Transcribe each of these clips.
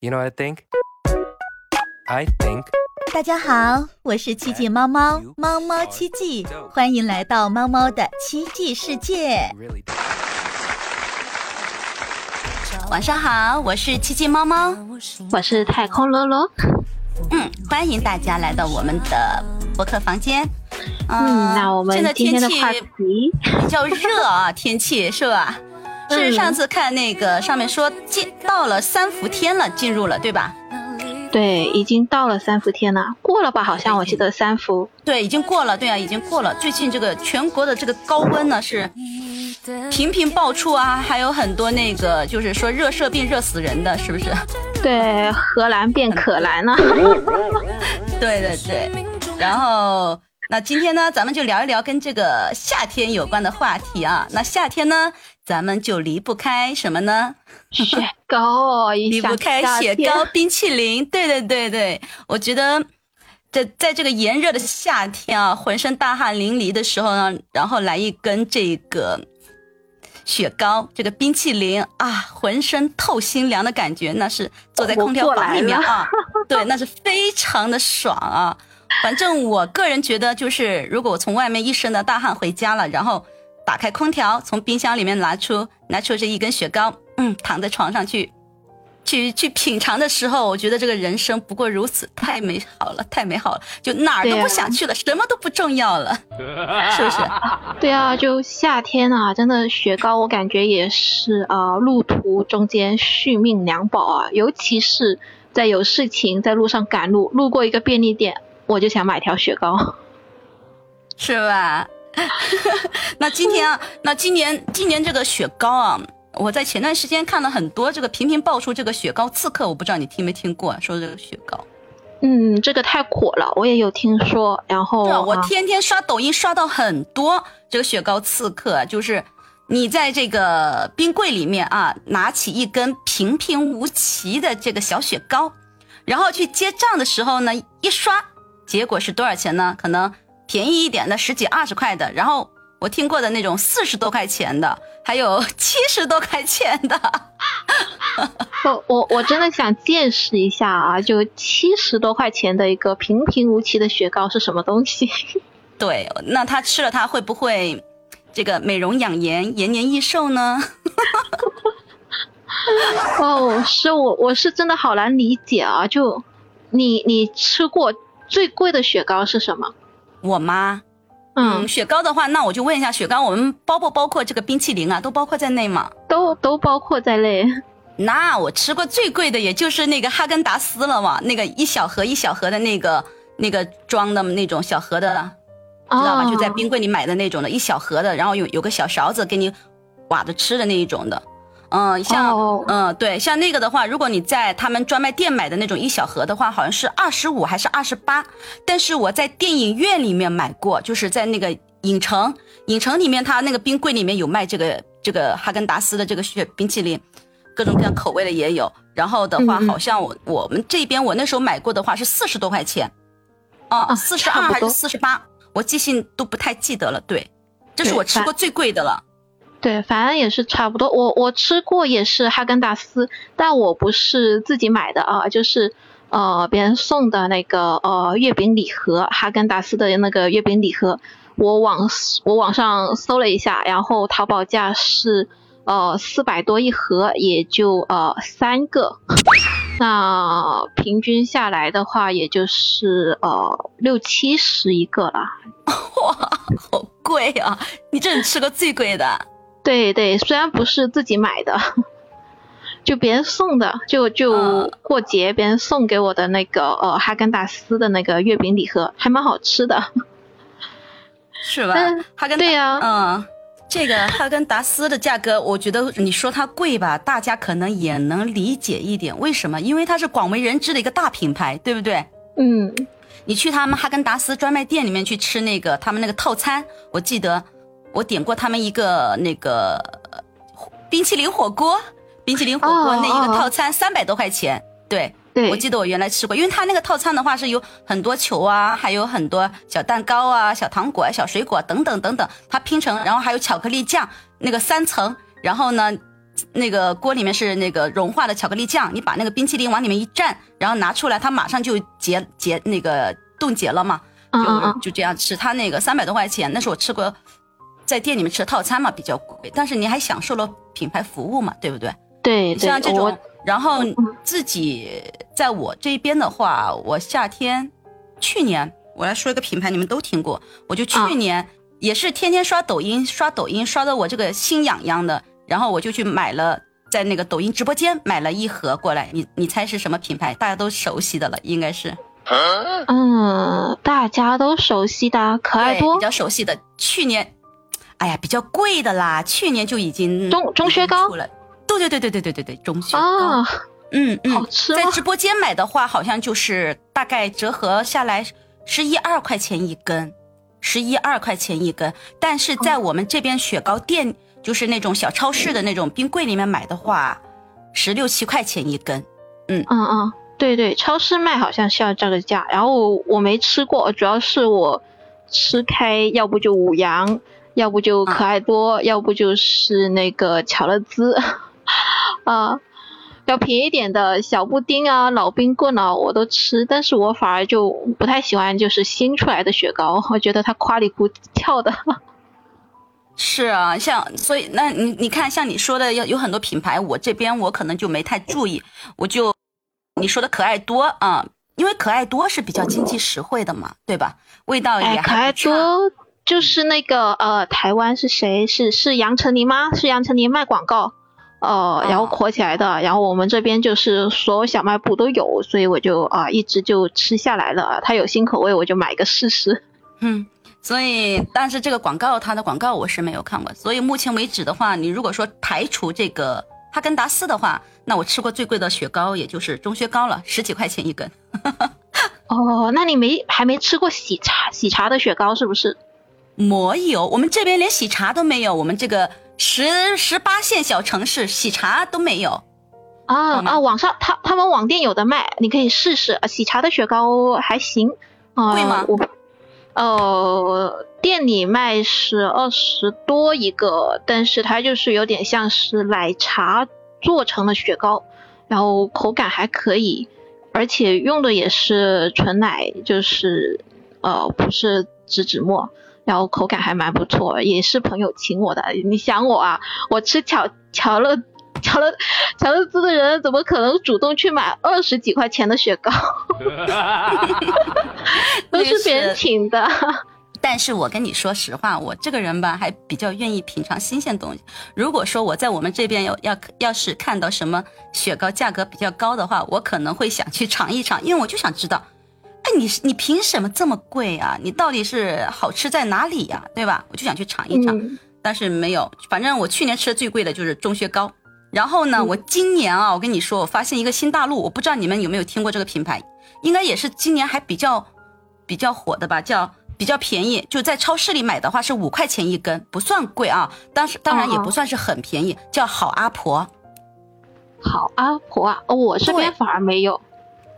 You know what I think? I think 大家好，我是奇迹猫猫，猫猫奇迹，欢迎来到猫猫的奇迹世界。晚上好，我是奇迹猫猫，我是太空罗罗。嗯，欢迎大家来到我们的博客房间。嗯，那我们现在今天的天气话题，比较热啊，天气是吧？是嗯上次看那个上面说进到了三伏天了，进入了对吧？对，已经到了三伏天了，过了吧？好像我记得三伏。对，已经过了，对啊，已经过了。最近这个全国的这个高温呢是频频爆出啊，还有很多那个就是说热射病热死人的，是不是？对，荷兰变可兰了。对对对，然后那今天呢，咱们就聊一聊跟这个夏天有关的话题啊。那夏天呢，咱们就离不开什么呢？雪糕哦，离不开雪糕、冰淇淋。对对对对，我觉得在在这个炎热的夏天啊，浑身大汗淋漓的时候呢，然后来一根这个。雪糕，这个冰淇淋啊，浑身透心凉的感觉，那是坐在空调房里面啊，对，那是非常的爽啊。反正我个人觉得，就是如果我从外面一身的大汗回家了，然后打开空调，从冰箱里面拿出拿出这一根雪糕，嗯，躺在床上去去去品尝的时候，我觉得这个人生不过如此，太美好了，太美好了，就哪儿都不想去了，什么都不重要了，是不是？对啊，就夏天啊，真的雪糕，我感觉也是啊、呃路途中间续命良宝啊，尤其是在有事情在路上赶路，路过一个便利店，我就想买条雪糕。是吧？那今天啊，那今年今年这个雪糕啊，我在前段时间看了很多这个频频爆出这个雪糕刺客，我不知道你听没听过、啊，说这个雪糕。嗯，这个太火了，我也有听说。然后对啊，我啊天天刷抖音刷到很多这个雪糕刺客，就是你在这个冰柜里面啊，拿起一根平平无奇的这个小雪糕，然后去结账的时候呢，一刷，结果是多少钱呢？可能便宜一点的十几二十块的，然后我听过的那种四十多块钱的，还有七十多块钱的。我我我真的想见识一下啊，就七十多块钱的一个平平无奇的雪糕是什么东西？对，那他吃了它会不会这个美容养颜、延年益寿呢？哦，是我我是真的好难理解啊！就你你吃过最贵的雪糕是什么？我妈。嗯，嗯，雪糕的话，那我就问一下，雪糕我们包不包括这个冰淇淋啊？都包括在内吗？都都包括在内。那我吃过最贵的，也就是那个哈根达斯了嘛，那个一小盒一小盒的那个那个装的那种小盒的，知道吧？哦就在冰柜里买的那种的，一小盒的，然后有有个小勺子给你挖着吃的那一种的。嗯，像、哦嗯对，像那个的话，如果你在他们专卖店买的那种一小盒的话，好像是二十五还是二十八，但是我在电影院里面买过，就是在那个影城，影城里面它那个冰柜里面有卖这个这个哈根达斯的这个雪冰淇淋，各种各样口味的也有。然后的话，好像我我们这边我那时候买过的话是四十多块钱，啊，啊四十二还是四十八，我记性都不太记得了。对，这是我吃过最贵的了。对，反正也是差不多。我我吃过也是哈根达斯，但我不是自己买的啊，就是呃别人送的那个呃月饼礼盒，哈根达斯的那个月饼礼盒。我网我网上搜了一下，然后淘宝价是呃四百多一盒，也就呃三个，那平均下来的话，也就是呃六七十一个了。哇，好贵啊！你这是吃过最贵的。对对，虽然不是自己买的，就别人送的，就就嗯过节别人送给我的那个呃哈根达斯的那个月饼礼盒，还蛮好吃的。是吧嗯？哈根达对呀嗯，这个哈根达斯的价格，我觉得你说它贵吧，大家可能也能理解一点。为什么？因为它是广为人知的一个大品牌，对不对？嗯，你去他们哈根达斯专卖店里面去吃那个他们那个套餐，我记得我点过他们一个那个呃冰淇淋火锅，冰淇淋火锅哦那一个哦套餐三百多块钱，对。对，我记得我原来吃过，因为它那个套餐的话是有很多球啊，还有很多小蛋糕啊、小糖果啊、小水果等等等等，它拼成，然后还有巧克力酱那个三层，然后呢那个锅里面是那个融化的巧克力酱，你把那个冰淇淋往里面一蘸，然后拿出来，它马上就结结那个冻结了嘛，就就这样吃。它那个三百多块钱，那是我吃过在店里面吃的套餐嘛，比较贵，但是你还享受了品牌服务嘛，对不对？对对，像这种，然后嗯自己在我这边的话，我夏天去年我来说一个品牌，你们都听过，我就去啊年也是天天刷抖音，刷抖音刷的我这个心痒痒的，然后我就去买了。在那个抖音直播间买了一盒过来，你你猜是什么品牌？大家都熟悉的了，应该是嗯，大家都熟悉的可爱多比较熟悉的。去年，哎呀，比较贵的啦，去年就已经中中靴高已经出了。对对对对对对对对，中靴高。啊，嗯嗯，好吃吗在直播间买的话，好像就是大概折合下来十一二块钱一根，十一二块钱一根。但是在我们这边雪糕店，就是那种小超市的那种冰柜里面买的话，十六七块钱一根。嗯嗯，对对，超市卖好像是要这个价，然后我没吃过，主要是我吃开，要不就五羊，要不就可爱多，要不就是那个巧乐兹，啊。要便宜点的小布丁啊、老冰棍啊，我都吃，但是我反而就不太喜欢就是新出来的雪糕，我觉得它夸里咕跳的。是啊，像所以那你你看，像你说的有有很多品牌，我这边我可能就没太注意，我就你说的可爱多啊、因为可爱多是比较经济实惠的嘛，对吧？味道也就是那个呃，台湾是谁？是是杨丞琳吗？是杨丞琳卖广告，呃，然后哦火起来的。然后我们这边就是所有小卖部都有，所以我就啊、一直就吃下来了。它有新口味，我就买个试试。嗯，所以但是这个广告它的广告我是没有看过，所以目前为止的话，你如果说排除这个哈根达斯的话，那我吃过最贵的雪糕也就是中雪糕了，十几块钱一根。哦，那你没还没吃过喜茶喜茶的雪糕是不是？没有，我们这边连喜茶都没有，我们这个十十八线小城市喜茶都没有。啊啊，网上他他们网店有的卖，你可以试试。啊喜茶的雪糕还行，啊、贵吗我呃，店里卖是二十多一个，但是它就是有点像是奶茶做成的雪糕，然后口感还可以，而且用的也是纯奶，就是呃不是植脂末。然后口感还蛮不错，也是朋友请我的。你想我啊，我吃巧巧乐巧乐巧乐兹的人，怎么可能主动去买二十几块钱的雪糕？都是别人请的。但是我跟你说实话，我这个人吧，还比较愿意品尝新鲜东西。如果说我在我们这边要要要是看到什么雪糕价格比较高的话，我可能会想去尝一尝，因为我就想知道，哎，你你凭什么这么贵啊？你到底是好吃在哪里呀、对吧？我就想去尝一尝。嗯但是没有，反正我去年吃的最贵的就是钟薛高。然后呢，我今年啊，我跟你说，我发现一个新大陆，我不知道你们有没有听过这个品牌，应该也是今年还比较比较火的吧，叫比较便宜，就在超市里买的话是五块钱一根，不算贵啊，但是当然也不算是很便宜，叫好阿婆，好阿婆啊，哦，我这边反而没有。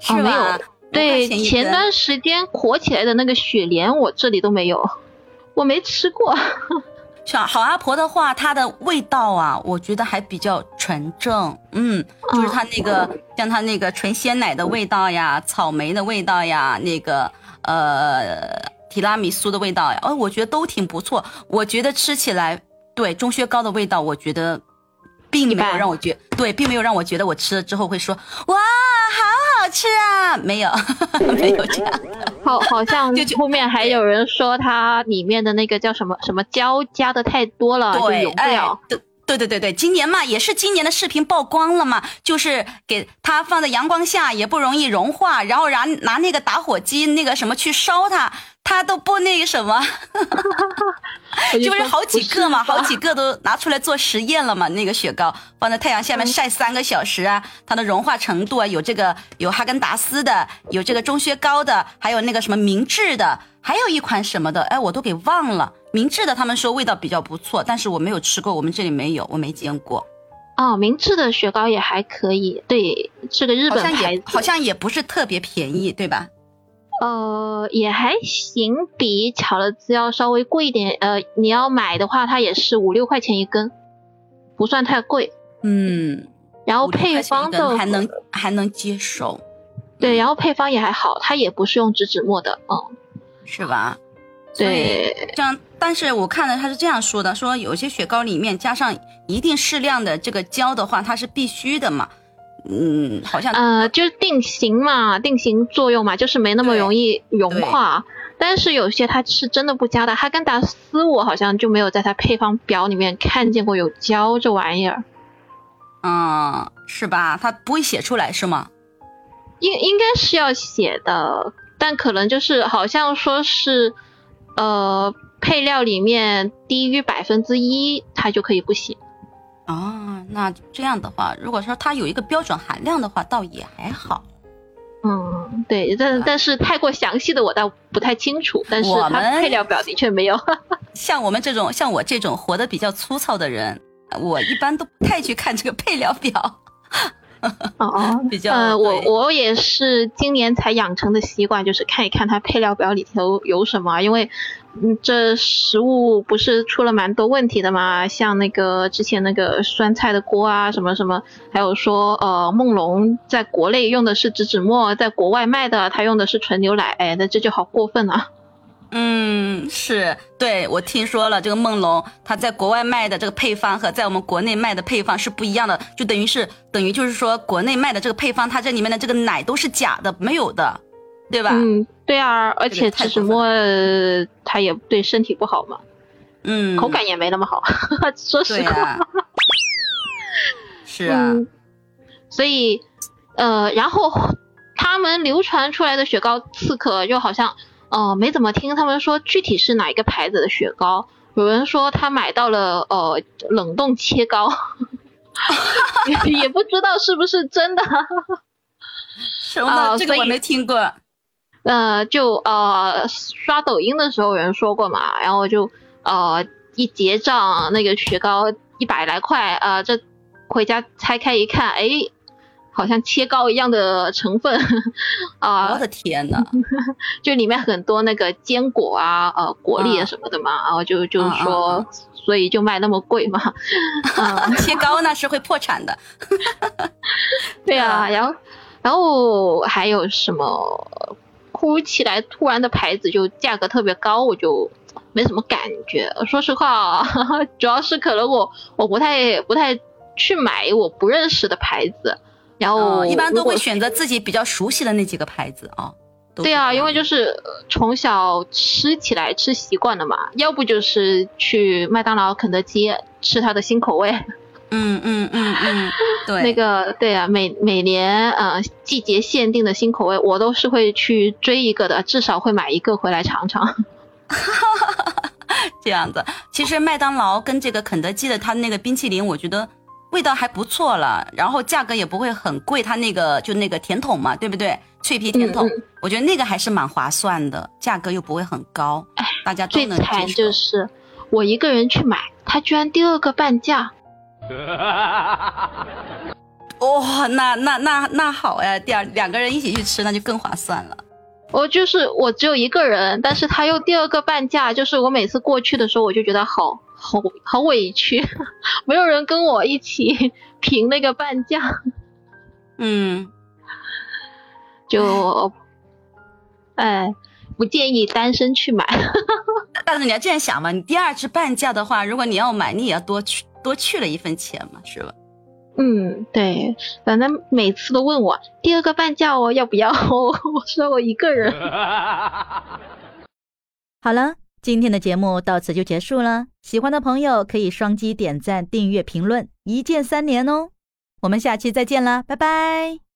是吧？哦没有对，前段时间火起来的那个雪莲，我这里都没有，我没吃过。像好阿婆的话，它的味道啊，我觉得还比较纯正，嗯，就是它那个、像它那个纯鲜奶的味道呀，草莓的味道呀，那个呃提拉米苏的味道呀，哦，我觉得都挺不错。我觉得吃起来，对钟薛高的味道，我觉得并没有让我觉对，并没有让我觉得我吃了之后会说哇，吃啊，没有，没有这样。好，好像 就就后面还有人说它里面的那个叫什么什么胶加的太多了，就对，溶不了。哎，对对对对对，今年嘛，也是今年的视频曝光了嘛，就是给它放在阳光下也不容易融化，然后拿拿那个打火机那个什么去烧它，它都不那个什么，我就说就是好几个嘛，好几个都拿出来做实验了嘛。那个雪糕放在太阳下面晒三个小时啊，它的融化程度啊，有这个有哈根达斯的，有这个钟薛高的，还有那个什么明治的，还有一款什么的，哎，我都给忘了。明治的他们说味道比较不错，但是我没有吃过，我们这里没有，我没见过，哦，明治的雪糕也还可以，对，是个日本牌子，也好像也不是特别便宜，对吧？呃，也还行，比巧乐兹要稍微贵一点。呃，你要买的话，它也是五六块钱一根，不算太贵。嗯，然后配方的还能还能接受，对，然后配方也还好，它也不是用植脂末的，嗯，是吧？对，这样，但是我看了他是这样说的，说有些雪糕里面加上一定适量的这个胶的话，它是必须的嘛。嗯，好像呃，就是定型嘛，定型作用嘛，就是没那么容易融化。但是有些它是真的不加的，哈根达斯我好像就没有在它配方表里面看见过有胶这玩意儿，嗯，是吧？它不会写出来是吗？应应该是要写的，但可能就是好像说是，呃，配料里面低于百分之一，它就可以不写。哦，那这样的话，如果说它有一个标准含量的话，倒也还好。嗯，对，但但是太过详细的我倒不太清楚，但是它我们配料表的确没有。像我们这种，像我这种活得比较粗糙的人，我一般都不太去看这个配料表。哦，比较呃，我我也是今年才养成的习惯，就是看一看它配料表里头有什么，因为嗯，这食物不是出了蛮多问题的嘛，像那个之前那个酸菜的锅啊，什么什么，还有说呃梦龙在国内用的是植脂末，在国外卖的它用的是纯牛奶，哎，那这就好过分啊！嗯，是对我听说了，这个梦龙它在国外卖的这个配方和在我们国内卖的配方是不一样的，就等于是等于就是说国内卖的这个配方，它这里面的这个奶都是假的，没有的，对吧？嗯，对啊，而这且个太过分植脂末呃它也对身体不好嘛，嗯，口感也没那么好，说实话。啊，是啊，嗯，所以呃，然后他们流传出来的雪糕刺客就好像呃没怎么听他们说具体是哪一个牌子的雪糕，有人说他买到了呃冷冻切糕，也也不知道是不是真的。什么这个我没听过。呃，就呃刷抖音的时候有人说过嘛，然后就呃一结账那个雪糕一百来块，呃这回家拆开一看，哎，好像切糕一样的成分。啊、我的天呐，就里面很多那个坚果啊、呃果粒啊嗯什么的嘛，然后就就嗯嗯说，所以就卖那么贵嘛，啊、切糕那是会破产的。对啊，然后然后还有什么突如其来突然的牌子就价格特别高，我就没什么感觉。说实话，主要是可能我我不太不太去买我不认识的牌子，然后、哦，一般都会。选择自己比较熟悉的那几个牌子啊。对啊，因为就是呃从小吃起来吃习惯了嘛，要不就是去麦当劳、肯德基吃它的新口味，嗯嗯嗯嗯，对，那个对啊，每每年呃季节限定的新口味，我都是会去追一个的，至少会买一个回来尝尝。这样子。其实麦当劳跟这个肯德基的它那个冰淇淋，我觉得味道还不错了，然后价格也不会很贵，它那个就那个甜筒嘛，对不对？脆皮甜筒，嗯我觉得那个还是蛮划算的，价格又不会很高，大家都能最惨。就是我一个人去买，他居然第二个半价。哇、那那那那好呀，第二两个人一起去吃，那就更划算了。我就是我只有一个人，但是他又第二个半价，就是我每次过去的时候，我就觉得好好好 委屈，没有人跟我一起 评那个半价，嗯，就，哎，不建议单身去买。但是你要这样想嘛，你第二次半价的话，如果你要买，你也要多去多去了一份钱嘛，是吧？嗯，对，反正每次都问我第二个半价哦，要不要？我说我一个人。好了，今天的节目到此就结束了。喜欢的朋友可以双击点赞、订阅、评论，一键三连哦。我们下期再见啦，拜拜。